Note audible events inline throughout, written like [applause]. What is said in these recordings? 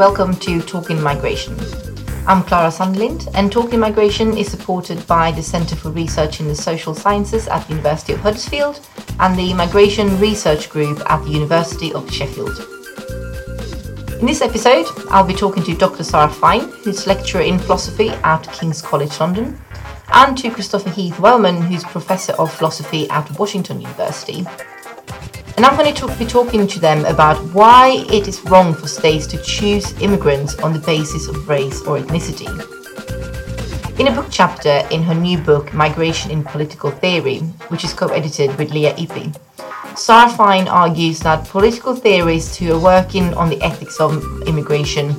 welcome to Talking Migration. I'm Clara Sandelind, and Talking Migration is supported by the Centre for Research in the Social Sciences at the University of Huddersfield and the Migration Research Group at the University of Sheffield. In this episode, I'll be talking to Dr. Sarah Fine, who's lecturer in philosophy at King's College London, and to Christopher Heath Wellman, who's professor of philosophy at Washington University and I'm going to be talking to them about why it is wrong for states to choose immigrants on the basis of race or ethnicity. In a book chapter in her new book, Migration in Political Theory, which is co edited with Lea Ypi, Sarah Fine argues that political theorists who are working on the ethics of immigration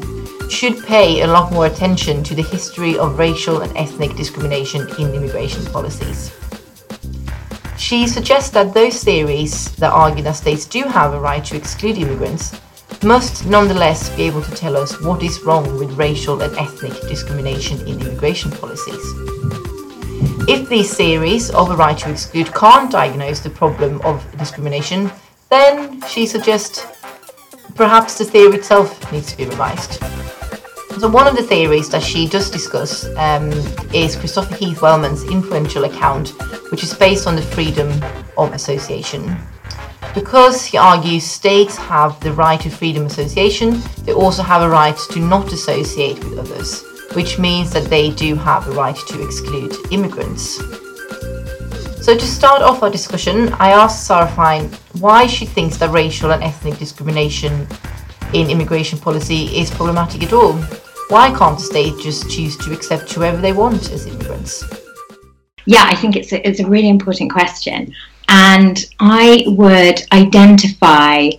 should pay a lot more attention to the history of racial and ethnic discrimination in immigration policies. She suggests that those theories that argue that states do have a right to exclude immigrants must nonetheless be able to tell us what is wrong with racial and ethnic discrimination in immigration policies. If these theories of a right to exclude can't diagnose the problem of discrimination, then she suggests perhaps the theory itself needs to be revised. So one of the theories that she does discuss um, is Christopher Heath Wellman's influential account, which is based on the freedom of association. Because he argues states have the right to freedom of association, they also have a right to not associate with others, which means that they do have a right to exclude immigrants. So to start off our discussion, I asked Sarah Fine why she thinks that racial and ethnic discrimination in immigration policy is problematic at all. Why can't the state just choose to accept whoever they want as immigrants? Yeah, I think it's a, it's a really important question. And I would identify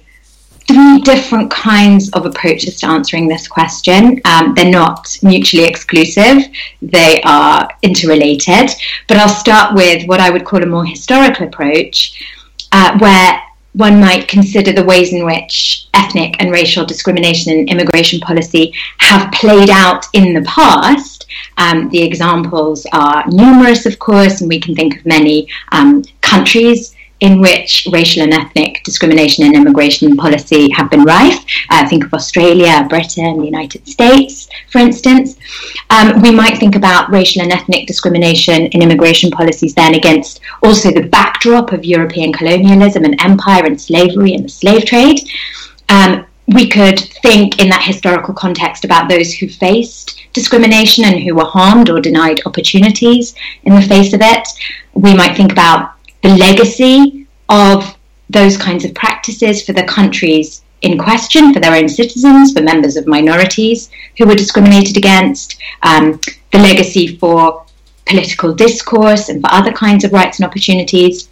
three different kinds of approaches to answering this question. Um, they're not mutually exclusive, they are interrelated. But I'll start with what I would call a more historical approach, uh, where one might consider the ways in which ethnic and racial discrimination in immigration policy have played out in the past. Um, the examples are numerous, of course, and we can think of many um, countries in which racial and ethnic discrimination in immigration policy have been rife. Uh, think of Australia, Britain, the United States, for instance. Um, we might think about racial and ethnic discrimination in immigration policies then against also the backdrop of European colonialism and empire and slavery and the slave trade. Um, we could think in that historical context about those who faced discrimination and who were harmed or denied opportunities in the face of it. We might think about the legacy of those kinds of practices for the countries in question, for their own citizens, for members of minorities who were discriminated against, um, the legacy for political discourse and for other kinds of rights and opportunities.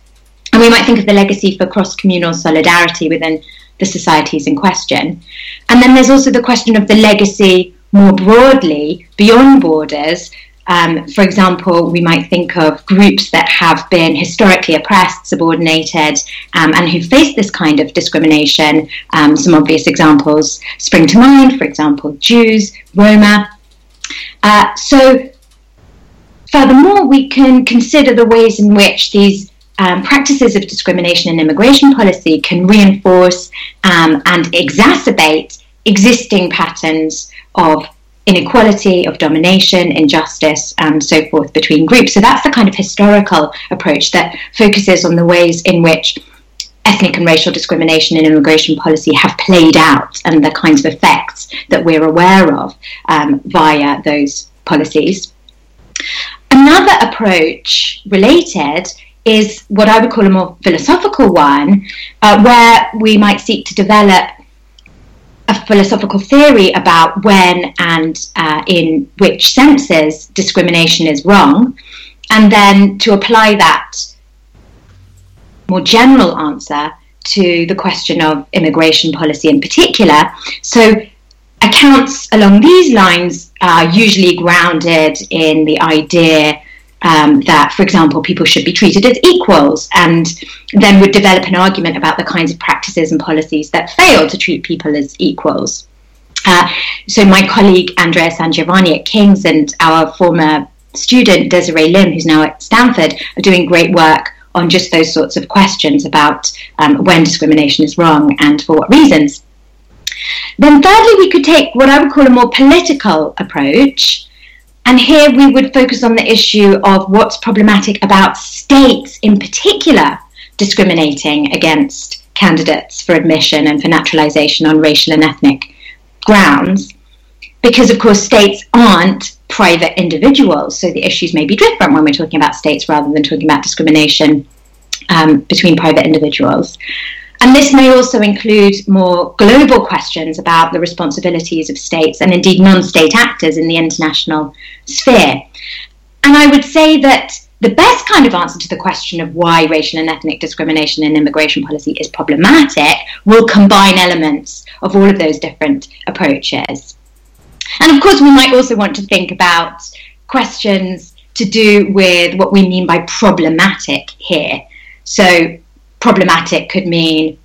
And we might think of the legacy for cross communal solidarity within the societies in question. And then there's also the question of the legacy more broadly beyond borders um, for example, we might think of groups that have been historically oppressed, subordinated, um, and who face this kind of discrimination. Um, some obvious examples spring to mind, for example, Jews, Roma. Uh, so, furthermore, we can consider the ways in which these um, practices of discrimination in immigration policy can reinforce um, and exacerbate existing patterns of inequality, of domination, injustice, and so forth between groups. So that's the kind of historical approach that focuses on the ways in which ethnic and racial discrimination in immigration policy have played out and the kinds of effects that we're aware of um, via those policies. Another approach related is what I would call a more philosophical one, uh, where we might seek to develop a philosophical theory about when and uh, in which senses discrimination is wrong, and then to apply that more general answer to the question of immigration policy in particular. So, accounts along these lines are usually grounded in the idea um, that, for example, people should be treated as equals, and then would develop an argument about the kinds of practices and policies that fail to treat people as equals. Uh, so, my colleague Andrea Sangiovanni at King's and our former student Desiree Lim, who's now at Stanford, are doing great work on just those sorts of questions about um, when discrimination is wrong and for what reasons. Then, thirdly, we could take what I would call a more political approach. And here we would focus on the issue of what's problematic about states in particular discriminating against candidates for admission and for naturalization on racial and ethnic grounds. Because, of course, states aren't private individuals, so the issues may be different when we're talking about states rather than talking about discrimination um, between private individuals. And this may also include more global questions about the responsibilities of states and indeed non state actors in the international sphere. And I would say that the best kind of answer to the question of why racial and ethnic discrimination in immigration policy is problematic will combine elements of all of those different approaches. And of course, we might also want to think about questions to do with what we mean by problematic here. So, problematic could mean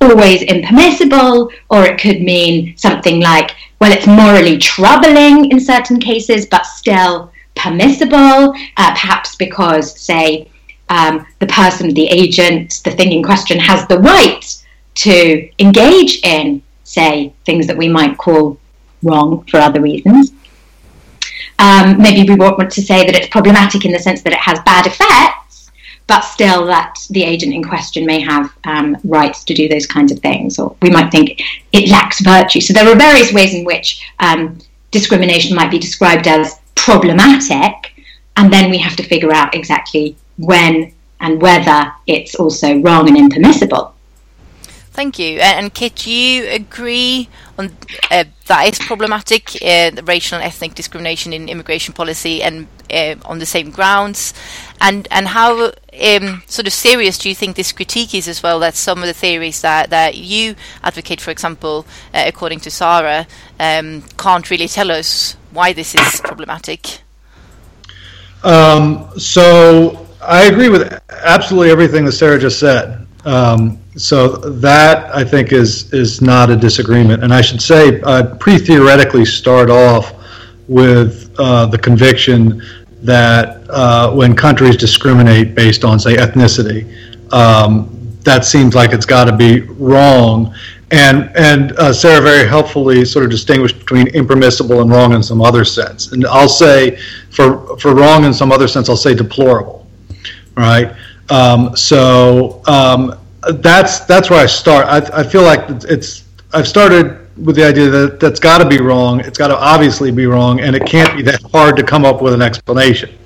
always impermissible, or it could mean something like, well, it's morally troubling in certain cases, but still permissible, uh, perhaps because, say, um, the person, the agent, the thing in question has the right to engage in, say, things that we might call wrong for other reasons. Um, maybe we want to say that it's problematic in the sense that it has bad effects, but still that the agent in question may have um, rights to do those kinds of things, or we might think it lacks virtue. So there are various ways in which um, discrimination might be described as problematic, and then we have to figure out exactly when and whether it's also wrong and impermissible. Thank you. And Kit, you agree on uh, that it's problematic, uh, racial and ethnic discrimination in immigration policy, and uh, on the same grounds? And and how um, sort of serious do you think this critique is as well? That some of the theories that, that you advocate, for example, uh, according to Sarah, um, can't really tell us why this is problematic. Um, so I agree with absolutely everything that Sarah just said. Um, so that I think is is not a disagreement, and I should say, uh, pre-theoretically start off with uh, the conviction that uh, when countries discriminate based on, say, ethnicity, um, that seems like it's got to be wrong. And and uh, Sarah very helpfully sort of distinguished between impermissible and wrong in some other sense. And I'll say for for wrong in some other sense, I'll say deplorable, right? Um, so um, that's that's where I start. I, I feel like it's I've started with the idea that that's got to be wrong. It's got to obviously be wrong, and it can't be that hard to come up with an explanation.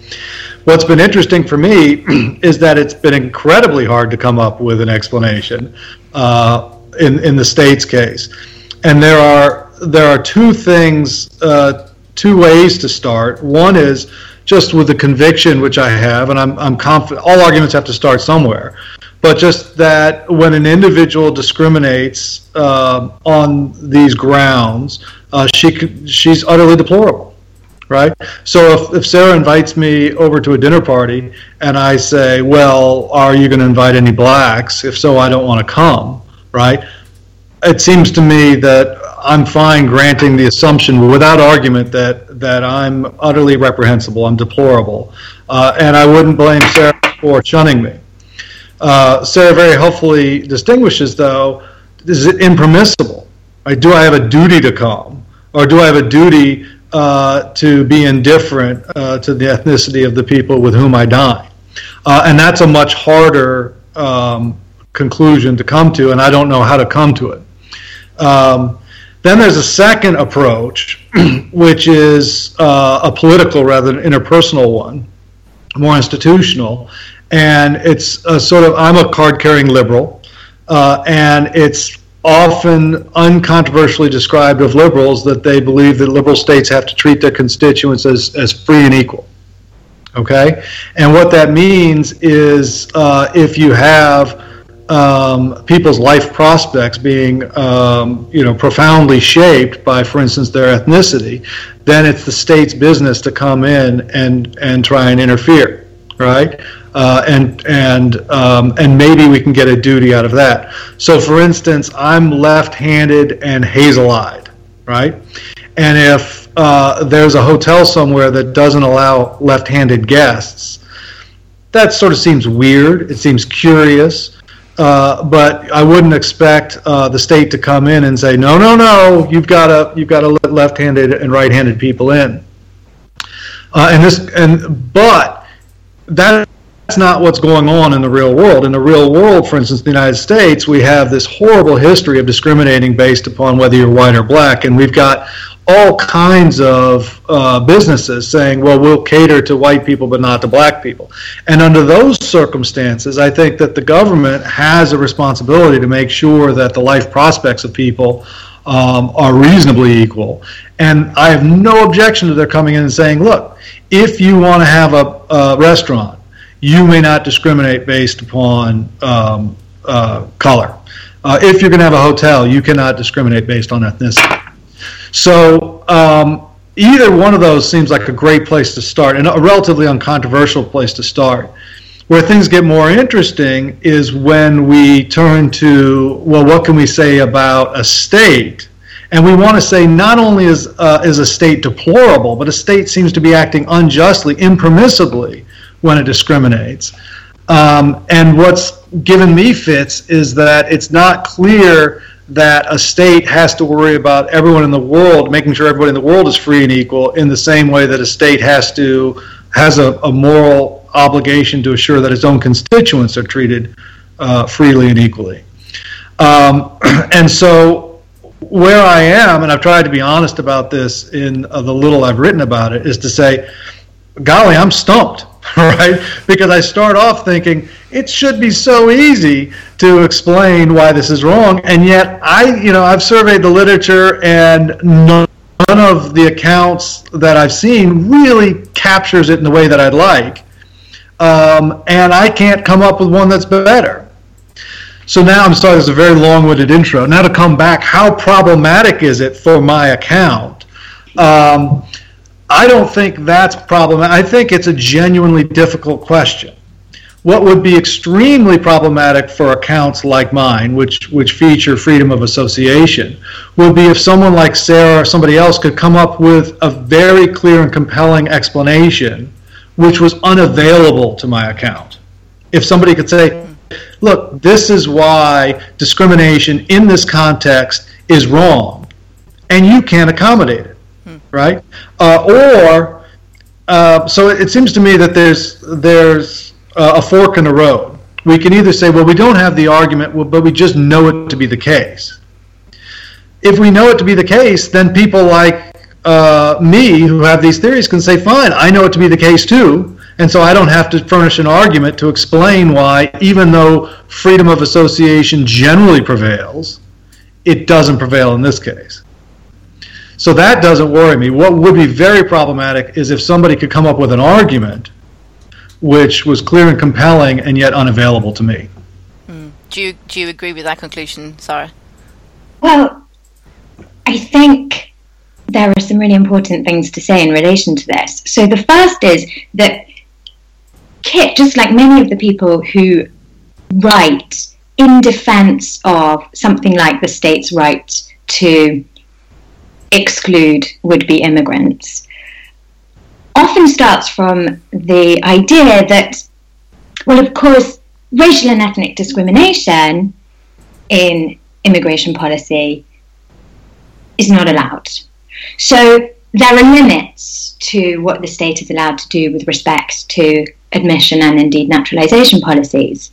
What's been interesting for me [clears throat] is that it's been incredibly hard to come up with an explanation uh, in in the state's case, and there are there are two things, uh, two ways to start. One is just with the conviction which I have, and I'm I'm confident. All arguments have to start somewhere but just that when an individual discriminates uh, on these grounds, uh, she she's utterly deplorable, right? So if, if Sarah invites me over to a dinner party and I say, well, are you going to invite any blacks? If so, I don't want to come, right? It seems to me that I'm fine granting the assumption without argument that that I'm utterly reprehensible, I'm deplorable, uh, and I wouldn't blame Sarah for shunning me. Uh, Sarah very helpfully distinguishes, though, is it impermissible? Right? Do I have a duty to come? Or do I have a duty uh, to be indifferent uh, to the ethnicity of the people with whom I dine? Uh, and that's a much harder um, conclusion to come to, and I don't know how to come to it. Um, then there's a second approach, [clears throat] which is uh, a political rather than interpersonal one, more institutional, and it's a sort of I'm a card carrying liberal, uh, and it's often uncontroversially described of liberals that they believe that liberal states have to treat their constituents as, as free and equal. Okay? And what that means is uh, if you have um, people's life prospects being, um, you know, profoundly shaped by, for instance, their ethnicity, then it's the state's business to come in and, and try and interfere, right? uh, and and um, and maybe we can get a duty out of that. So, for instance, I'm left-handed and hazel-eyed, right? And if uh, there's a hotel somewhere that doesn't allow left-handed guests, that sort of seems weird. It seems curious. uh, but I wouldn't expect uh, the state to come in and say, no, no, no, you've got to you've got to let left-handed and right-handed people in. Uh, and this and but that's not what's going on in the real world. In the real world, for instance, the United States, we have this horrible history of discriminating based upon whether you're white or black, and we've got all kinds of uh, businesses saying, well, we'll cater to white people but not to black people. And under those circumstances, I think that the government has a responsibility to make sure that the life prospects of people um, are reasonably equal. And I have no objection to their coming in and saying, look, if you want to have a, a restaurant, you may not discriminate based upon um, uh, color. Uh, if you're going to have a hotel, you cannot discriminate based on ethnicity. So um, either one of those seems like a great place to start and a relatively uncontroversial place to start. Where things get more interesting is when we turn to, well, what can we say about a state? And we want to say not only is, uh, is a state deplorable, but a state seems to be acting unjustly, impermissibly when it discriminates. Um, and what's given me fits is that it's not clear that a state has to worry about everyone in the world, making sure everybody in the world is free and equal, in the same way that a state has to has a, a moral obligation to assure that its own constituents are treated uh, freely and equally. Um, [clears throat] and so, where I am, and I've tried to be honest about this in uh, the little I've written about it, is to say, golly, I'm stumped, [laughs] right? Because I start off thinking it should be so easy to explain why this is wrong, and yet I, you know, I've surveyed the literature, and none of the accounts that I've seen really captures it in the way that I'd like, um, and I can't come up with one that's better. So now I'm sorry, it's a very long-winded intro. Now to come back, how problematic is it for my account? Um, I don't think that's problematic. I think it's a genuinely difficult question. What would be extremely problematic for accounts like mine, which, which feature freedom of association, would be if someone like Sarah or somebody else could come up with a very clear and compelling explanation which was unavailable to my account. If somebody could say, look, this is why discrimination in this context is wrong, and you can't accommodate it right? Uh, or uh, so it seems to me that there's there's uh, a fork in the road. We can either say, well, we don't have the argument, but we just know it to be the case. If we know it to be the case, then people like uh, me who have these theories can say, fine, I know it to be the case too, and so I don't have to furnish an argument to explain why, even though freedom of association generally prevails, it doesn't prevail in this case. So that doesn't worry me. What would be very problematic is if somebody could come up with an argument which was clear and compelling and yet unavailable to me. Mm. Do you do you agree with that conclusion, Sarah? Well, I think there are some really important things to say in relation to this. So the first is that Kit, just like many of the people who write in defense of something like the state's right to exclude would be immigrants often starts from the idea that, well, of course, racial and ethnic discrimination in immigration policy is not allowed. So there are limits to what the state is allowed to do with respect to admission and indeed naturalization policies.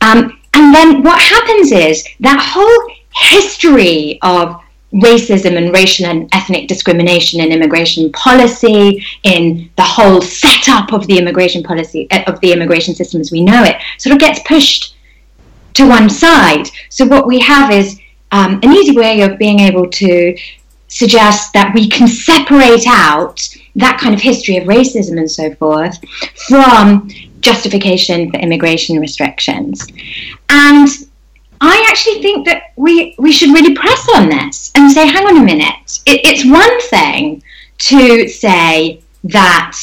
Um, and then what happens is that whole history of racism and racial and ethnic discrimination in immigration policy, in the whole setup of the immigration policy eh, of the immigration system as we know it, sort of gets pushed to one side. So what we have is um, an easy way of being able to suggest that we can separate out that kind of history of racism and so forth from justification for immigration restrictions. And I actually think that we we should really press on this and say, hang on a minute. It, it's one thing to say that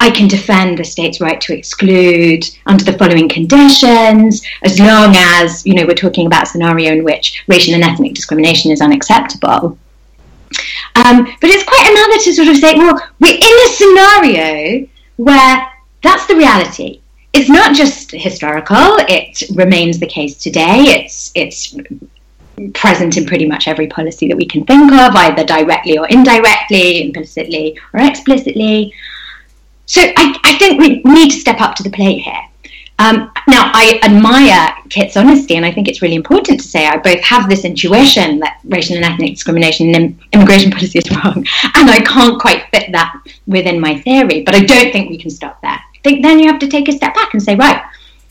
I can defend the state's right to exclude under the following conditions, as long as you know we're talking about a scenario in which racial and ethnic discrimination is unacceptable. Um, but it's quite another to sort of say, well, we're in a scenario where that's the reality it's not just historical; it remains the case today. It's it's present in pretty much every policy that we can think of, either directly or indirectly, implicitly or explicitly. So I, I think we need to step up to the plate here. Um, now, I admire Kit's honesty, and I think it's really important to say I both have this intuition that racial and ethnic discrimination in immigration [laughs] policy is wrong, and I can't quite fit that within my theory, but I don't think we can stop there. I think then you have to take a step back and say, right,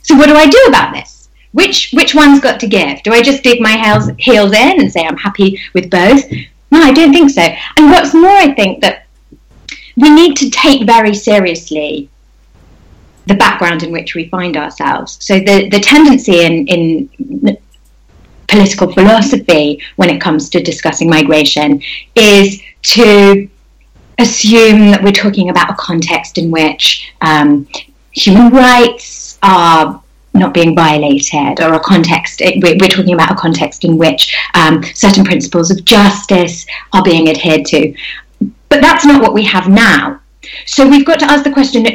so what do I do about this? Which which one's got to give? Do I just dig my heels, heels in and say I'm happy with both? No, I don't think so. And what's more, I think that we need to take very seriously the background in which we find ourselves. So the, the tendency in, in political philosophy when it comes to discussing migration is to assume that we're talking about a context in which um, human rights are not being violated, or a context, we're talking about a context in which um, certain principles of justice are being adhered to. But that's not what we have now. So we've got to ask the question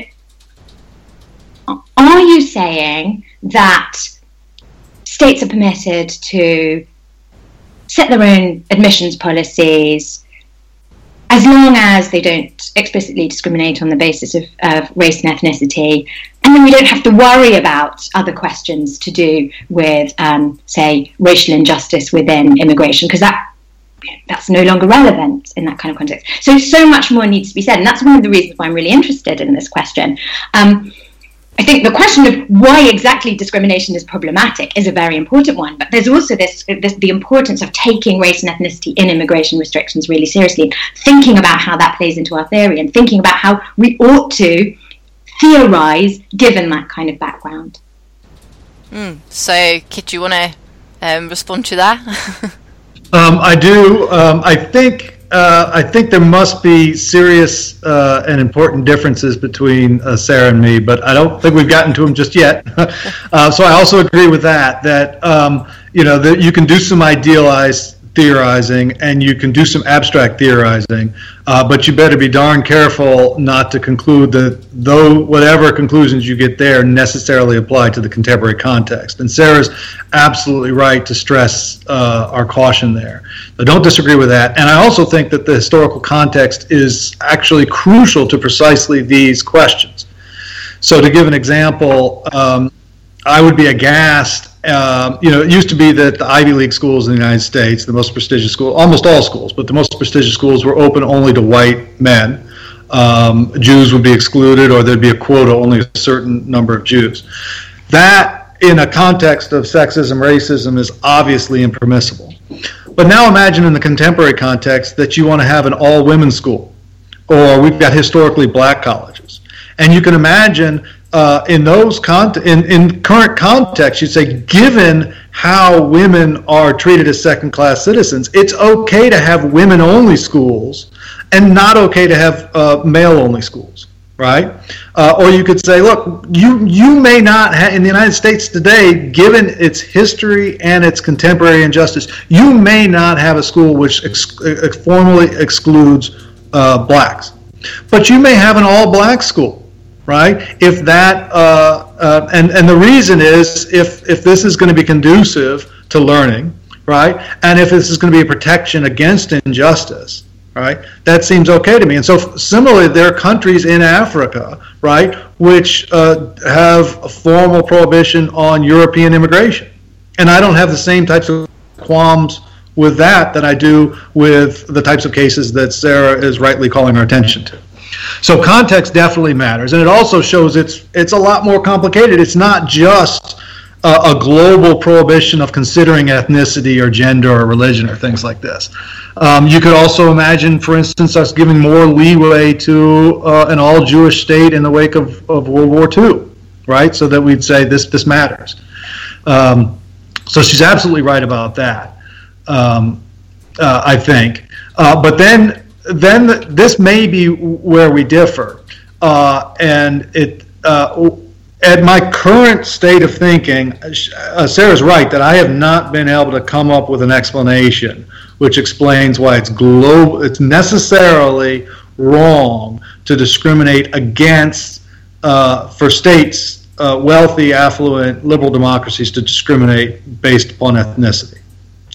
are you saying that states are permitted to set their own admissions policies as long as they don't explicitly discriminate on the basis of, of, race and ethnicity, and then we don't have to worry about other questions to do with, um, say, racial injustice within immigration, because that that's no longer relevant in that kind of context. So, so much more needs to be said, and that's one of the reasons why I'm really interested in this question. Um, I think the question of why exactly discrimination is problematic is a very important one, but there's also this, this, the importance of taking race and ethnicity in immigration restrictions really seriously, thinking about how that plays into our theory, and thinking about how we ought to theorize given that kind of background. Mm, so, Kit, do you want to um, respond to that? [laughs] um, I do. Um, I think uh, I think there must be serious uh, and important differences between uh, Sarah and me, but I don't think we've gotten to them just yet. [laughs] Uh, so I also agree with that. That um, you know that you can do some idealized theorizing and you can do some abstract theorizing, uh, but you better be darn careful not to conclude that though whatever conclusions you get there necessarily apply to the contemporary context. And Sarah's absolutely right to stress uh, our caution there. I don't disagree with that. And I also think that the historical context is actually crucial to precisely these questions. So to give an example, um, I would be aghast um, you know, it used to be that the Ivy League schools in the United States, the most prestigious school, almost all schools, but the most prestigious schools were open only to white men. Um, Jews would be excluded, or there'd be a quota, only a certain number of Jews. That, in a context of sexism, racism, is obviously impermissible. But now imagine in the contemporary context that you want to have an all women school, or we've got historically black colleges. And you can imagine uh, in those con- in, in current context, you'd say, given how women are treated as second class citizens, it's okay to have women only schools and not okay to have uh, male only schools, right? Uh, or you could say, look, you, you may not, have, in the United States today, given its history and its contemporary injustice, you may not have a school which ex- formally excludes uh, blacks. But you may have an all black school right? If that, uh, uh, and, and the reason is if, if this is going to be conducive to learning, right? And if this is going to be a protection against injustice, right? That seems okay to me. And so similarly, there are countries in Africa, right, which uh, have a formal prohibition on European immigration. And I don't have the same types of qualms with that that I do with the types of cases that Sarah is rightly calling our attention to. So context definitely matters, and it also shows it's it's a lot more complicated. It's not just a, a global prohibition of considering ethnicity or gender or religion or things like this. Um, you could also imagine, for instance, us giving more leeway to uh, an all Jewish state in the wake of, of World War II, right? So that we'd say this this matters. Um, so she's absolutely right about that. Um, uh, I think. Uh, but then then this may be where we differ. Uh, and it, uh, at my current state of thinking, uh, Sarah's right that I have not been able to come up with an explanation which explains why it's global. It's necessarily wrong to discriminate against uh, for states uh, wealthy, affluent, liberal democracies to discriminate based upon ethnicity.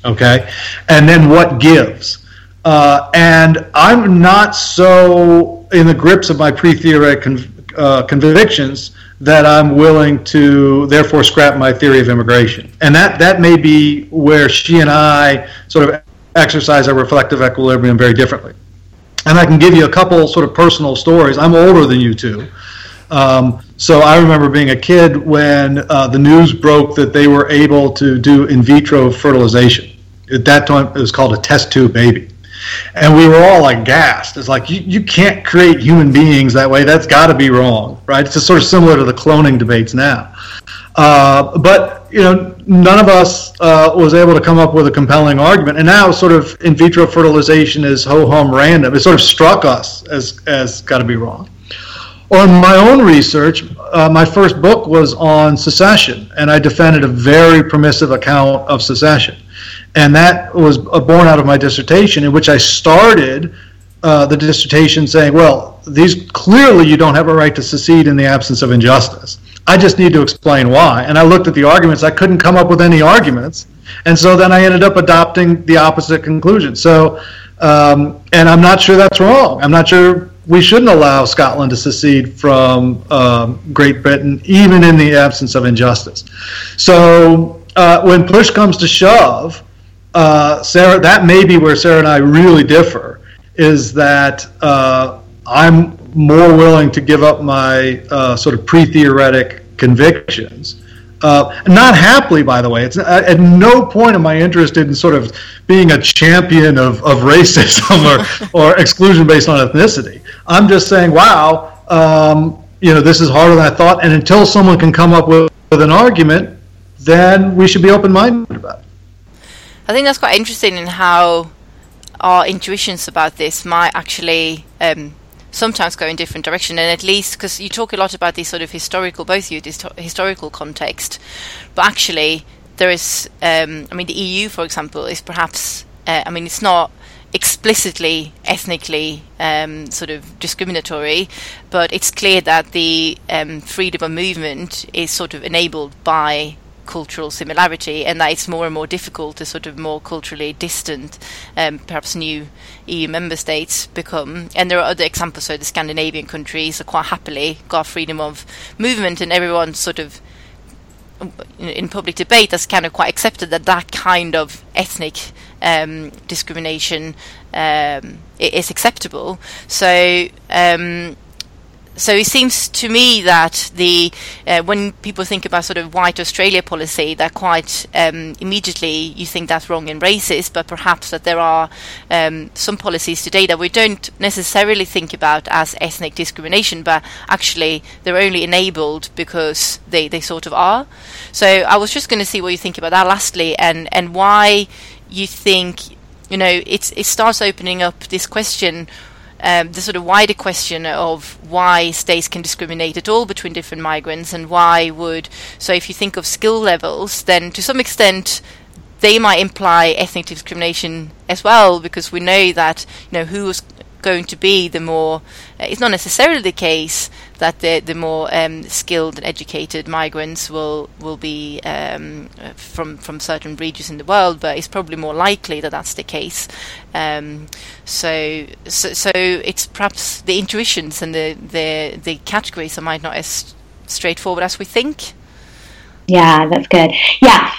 Okay? And then what gives? Uh, and I'm not so in the grips of my pre theoretic con- uh, convictions that I'm willing to therefore scrap my theory of immigration. And that, that may be where she and I sort of exercise our reflective equilibrium very differently. And I can give you a couple sort of personal stories. I'm older than you two. Um, so I remember being a kid when uh, the news broke that they were able to do in vitro fertilization. At that time, it was called a test tube baby. And we were all gassed. It's like, you, you can't create human beings that way. That's got to be wrong, right? It's sort of similar to the cloning debates now. Uh, but, you know, none of us uh, was able to come up with a compelling argument. And now, sort of, in vitro fertilization is ho hum random. It sort of struck us as, as got to be wrong. On my own research, uh, my first book was on secession, and I defended a very permissive account of secession and that was born out of my dissertation, in which I started uh, the dissertation saying, well, these clearly you don't have a right to secede in the absence of injustice. I just need to explain why. And I looked at the arguments. I couldn't come up with any arguments. And so then I ended up adopting the opposite conclusion. So, um, and I'm not sure that's wrong. I'm not sure we shouldn't allow Scotland to secede from um, Great Britain, even in the absence of injustice. So uh, when push comes to shove, uh, Sarah, that may be where Sarah and I really differ, is that uh, I'm more willing to give up my uh, sort of pre-theoretic convictions. Uh, not happily, by the way. It's at no point am I interested in sort of being a champion of, of racism or, [laughs] or exclusion based on ethnicity. I'm just saying, wow, um, you know, this is harder than I thought. And until someone can come up with, with an argument, then we should be open minded about it. I think that's quite interesting in how our intuitions about this might actually um, sometimes go in different direction. And at least because you talk a lot about this sort of historical both you this historical context but actually there is um, i mean the eu for example is perhaps uh, i mean it's not explicitly ethnically um, sort of discriminatory but it's clear that the um, freedom of movement is sort of enabled by cultural similarity, and that it's more and more difficult to sort of more culturally distant, um, perhaps new EU member states become. And there are other examples. So the Scandinavian countries are quite happily got freedom of movement, and everyone sort of in public debate that's kind of quite accepted that that kind of ethnic um, discrimination um, is acceptable. So um, so it seems to me that the uh, when people think about sort of white Australia policy, they're quite um, immediately you think that's wrong and racist, but perhaps that there are um, some policies today that we don't necessarily think about as ethnic discrimination, but actually they're only enabled because they, they sort of are. So I was just going to see what you think about that lastly, and and why you think you know it's it starts opening up this question um, the sort of wider question of why states can discriminate at all between different migrants and why would so if you think of skill levels then to some extent they might imply ethnic discrimination as well because we know that you know who was going to be the more uh, it's not necessarily the case that the the more um, skilled and educated migrants will will be um, from from certain regions in the world, but it's probably more likely that that's the case. Um, so, so so it's perhaps the intuitions and the the the categories are might not as straightforward as we think. Yeah, that's good. Yeah,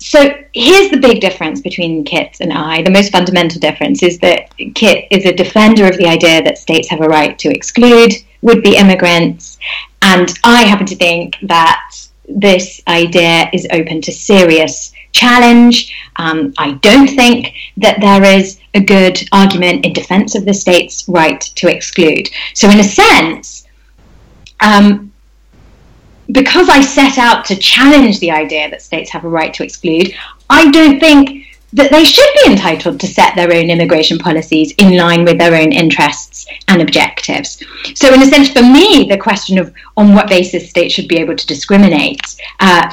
so here's the big difference between Kit and I. The most fundamental difference is that Kit is a defender of the idea that states have a right to exclude would be immigrants, and I happen to think that this idea is open to serious challenge. Um, I don't think that there is a good argument in defense of the state's right to exclude. So, in a sense, um, because I set out to challenge the idea that states have a right to exclude, I don't think that they should be entitled to set their own immigration policies in line with their own interests and objectives. So, in a sense, for me, the question of on what basis states should be able to discriminate uh,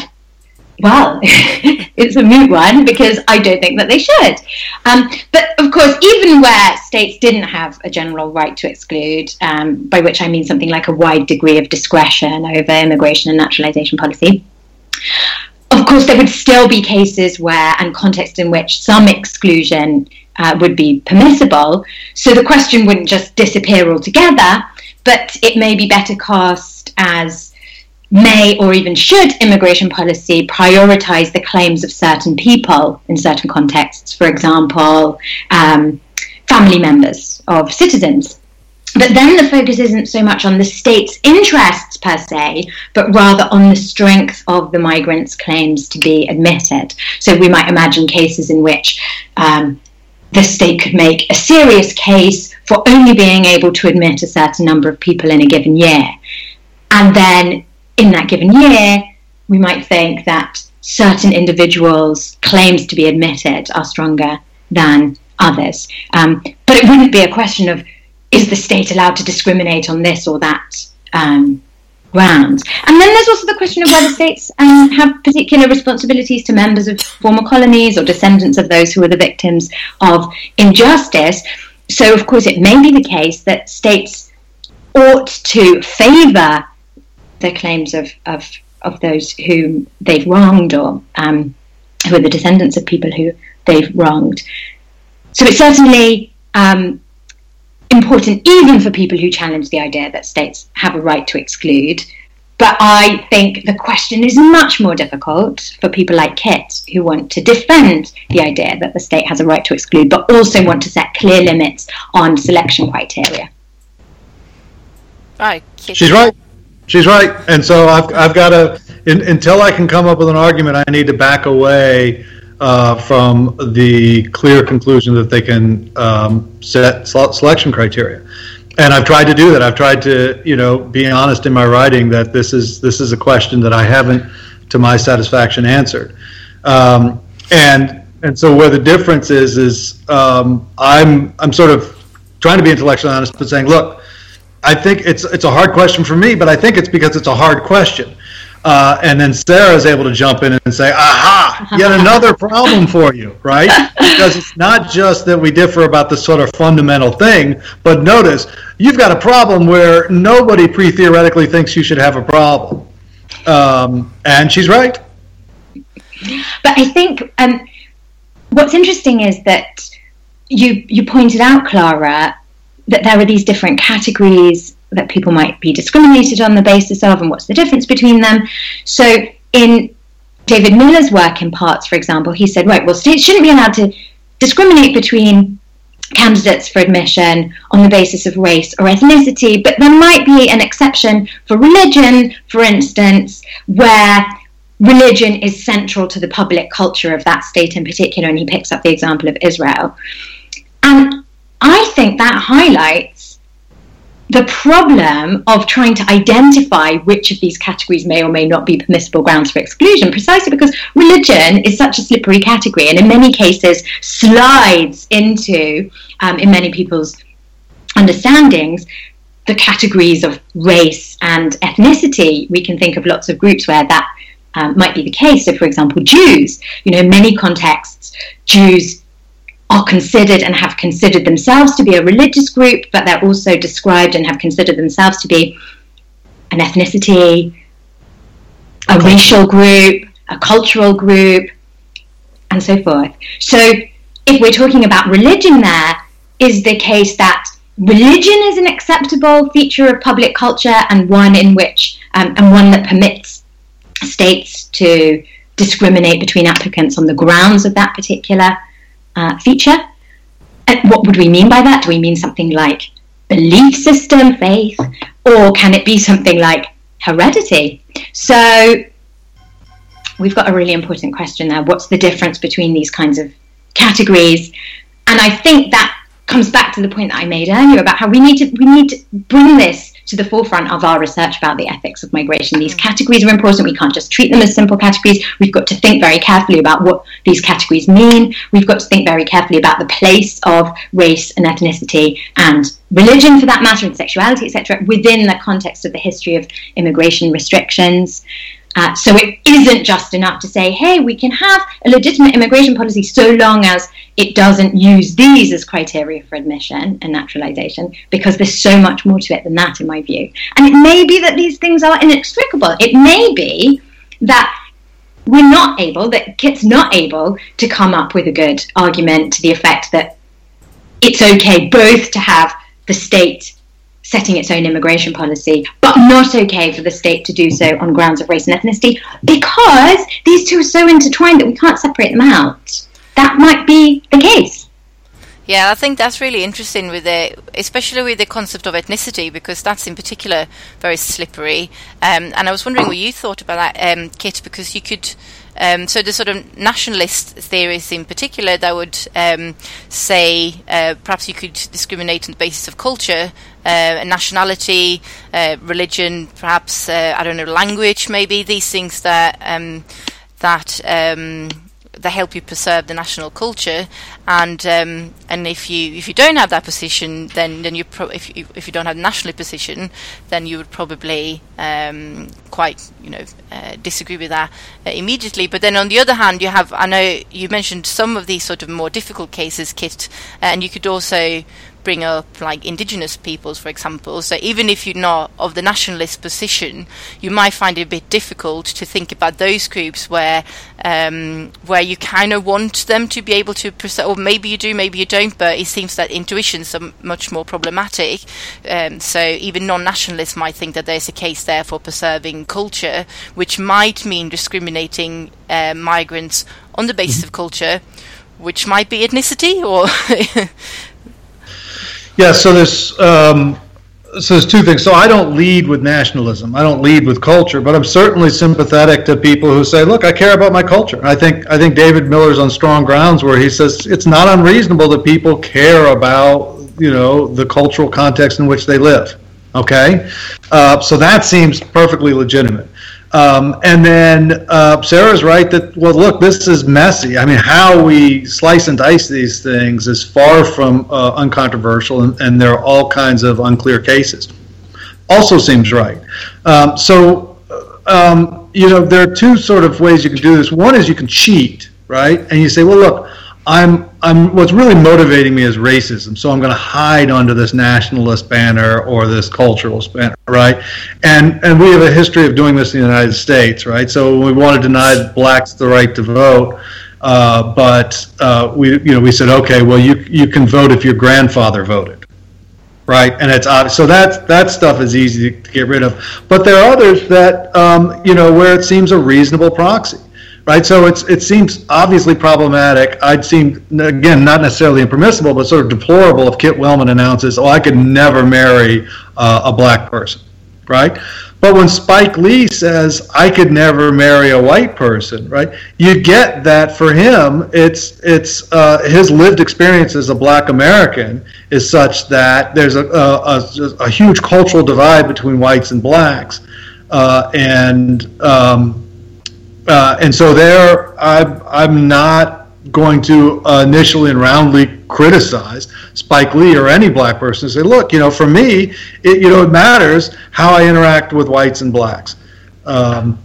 well, [laughs] it's a moot one because I don't think that they should. Um, but of course, even where states didn't have a general right to exclude, um, by which I mean something like a wide degree of discretion over immigration and naturalization policy, of course, there would still be cases where, and contexts in which some exclusion uh, would be permissible. So the question wouldn't just disappear altogether, but it may be better cast as may or even should immigration policy prioritize the claims of certain people in certain contexts, for example, um, family members of citizens. But then the focus isn't so much on the state's interests per se, but rather on the strength of the migrants' claims to be admitted. So we might imagine cases in which um, the state could make a serious case for only being able to admit a certain number of people in a given year. And then in that given year, we might think that certain individuals' claims to be admitted are stronger than others. Um, but it wouldn't be a question of is the state allowed to discriminate on this or that um, grounds? And then there's also the question of whether states um, have particular responsibilities to members of former colonies or descendants of those who were the victims of injustice. So, of course, it may be the case that states ought to favour the claims of, of, of those whom they've wronged or um, who are the descendants of people who they've wronged. So it's certainly um, important even for people who challenge the idea that states have a right to exclude. But I think the question is much more difficult for people like Kit, who want to defend the idea that the state has a right to exclude, but also want to set clear limits on selection criteria. Right. She's right. She's right, and so I've I've got to in, until I can come up with an argument, I need to back away uh, from the clear conclusion that they can um, set selection criteria. And I've tried to do that. I've tried to, you know, be honest in my writing that this is this is a question that I haven't, to my satisfaction, answered. Um, and and so where the difference is is um, I'm I'm sort of trying to be intellectually honest, but saying, look, I think it's it's a hard question for me, but I think it's because it's a hard question. Uh, and then Sarah is able to jump in and say, "Aha! Yet another problem for you, right? Because it's not just that we differ about the sort of fundamental thing, but notice you've got a problem where nobody pre-theoretically thinks you should have a problem, um, and she's right." But I think um, what's interesting is that you you pointed out, Clara, that there are these different categories that people might be discriminated on the basis of and what's the difference between them. So in David Miller's work in parts, for example, he said, right, well, states shouldn't be allowed to discriminate between candidates for admission on the basis of race or ethnicity, but there might be an exception for religion, for instance, where religion is central to the public culture of that state in particular, and he picks up the example of Israel. I think that highlights the problem of trying to identify which of these categories may or may not be permissible grounds for exclusion, precisely because religion is such a slippery category and in many cases slides into, um, in many people's understandings, the categories of race and ethnicity. We can think of lots of groups where that um, might be the case. So, for example, Jews, you know, in many contexts, Jews are considered and have considered themselves to be a religious group, but they're also described and have considered themselves to be an ethnicity, a racial group, a cultural group, and so forth. So, if we're talking about religion, there is the case that religion is an acceptable feature of public culture and one in which, um, and one that permits states to discriminate between applicants on the grounds of that particular uh, feature. And what would we mean by that? Do we mean something like belief system, faith, or can it be something like heredity? So we've got a really important question there. What's the difference between these kinds of categories? And I think that comes back to the point that I made earlier about how we need to we need to bring this to the forefront of our research about the ethics of migration. These mm. categories are important. We can't just treat them as simple categories. We've got to think very carefully about what these categories mean. We've got to think very carefully about the place of race and ethnicity and religion, for that matter, and sexuality, etc., within the context of the history of immigration restrictions. Uh, so it isn't just enough to say, hey, we can have a legitimate immigration policy so long as it doesn't use these as criteria for admission and naturalization, because there's so much more to it than that, in my view. And it may be that these things are inextricable. It may be that we're not able, that KIT's not able to come up with a good argument to the effect that it's okay both to have the state setting its own immigration policy, but not okay for the state to do so on grounds of race and ethnicity because these two are so intertwined that we can't separate them out. That might be the case. Yeah, I think that's really interesting with the, especially with the concept of ethnicity, because that's in particular very slippery. Um, and I was wondering what you thought about that, um, Kit, because you could um, so the sort of nationalist theories in particular that would um, say uh, perhaps you could discriminate on the basis of culture, uh, nationality, uh, religion, perhaps uh, I don't know language, maybe these things that um, that um, they help you preserve the national culture. And um, and if you if you don't have that position, then then you pro- if you if you don't have a national position, then you would probably um, quite you know uh, disagree with that uh, immediately. But then on the other hand, you have I know you mentioned some of these sort of more difficult cases, Kit, and you could also bring up like indigenous peoples, for example. So even if you're not of the nationalist position, you might find it a bit difficult to think about those groups where um, where you kind of want them to be able to preserve, or maybe you do, maybe you don't. But it seems that intuitions are much more problematic. Um, so even non-nationalists might think that there's a case there for preserving culture, which might mean discriminating uh, migrants on the basis of culture which might be ethnicity or [laughs] Yeah, so there's um, so there's two things. So I don't lead with nationalism. I don't lead with culture, but I'm certainly sympathetic to people who say, "Look, I care about my culture." I think I think David Miller's on strong grounds where he says it's not unreasonable that people care about you know the cultural context in which they live. Okay, uh, so that seems perfectly legitimate. Um, and then uh, Sarah's right that, well, look, this is messy. I mean, how we slice and dice these things is far from uh, uncontroversial, and, and, there are all kinds of unclear cases. Also seems right. Um, so, uh, um, you know, there are two sort of ways you can do this. One is you can cheat, right? And you say, well, look, I'm I'm what's really motivating me is racism. So I'm going to hide under this nationalist banner or this culturalist banner, right? And and we have a history of doing this in the United States, right? So we want to deny blacks the right to vote, uh, but uh, we you know we said okay, well you you can vote if your grandfather voted, right? And it's obvious. So that that stuff is easy to get rid of. But there are others that um, you know where it seems a reasonable proxy right? So it's it seems obviously problematic. I'd seem again not necessarily impermissible, but sort of deplorable if Kit Wellman announces, "Oh, I could never marry uh, a black person," right? But when Spike Lee says, "I could never marry a white person," right? You get that for him, it's it's uh, his lived experience as a black American is such that there's a a, a, a huge cultural divide between whites and blacks, uh, and um, uh, and so there, I'm, I'm not going to uh, initially and roundly criticize Spike Lee or any black person and say, look, you know, for me, it, you know, it matters how I interact with whites and blacks. Um,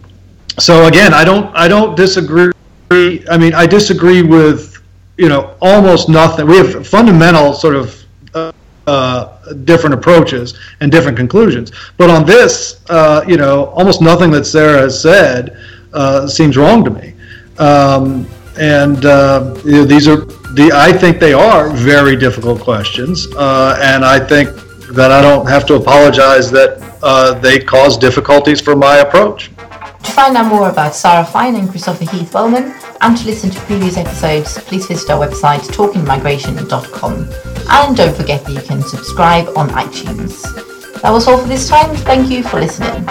so again, I don't, I don't disagree. I mean, I disagree with, you know, almost nothing. We have fundamental sort of uh, uh, different approaches and different conclusions. But on this, uh, you know, almost nothing that Sarah has said uh, seems wrong to me. Um, and uh, you know, these are the I think they are very difficult questions, uh, and I think that I don't have to apologize that uh, they cause difficulties for my approach. To find out more about Sarah Fine and Christopher Heath Wellman, and to listen to previous episodes, please visit our website talkingmigration.com. And don't forget that you can subscribe on iTunes. That was all for this time. Thank you for listening.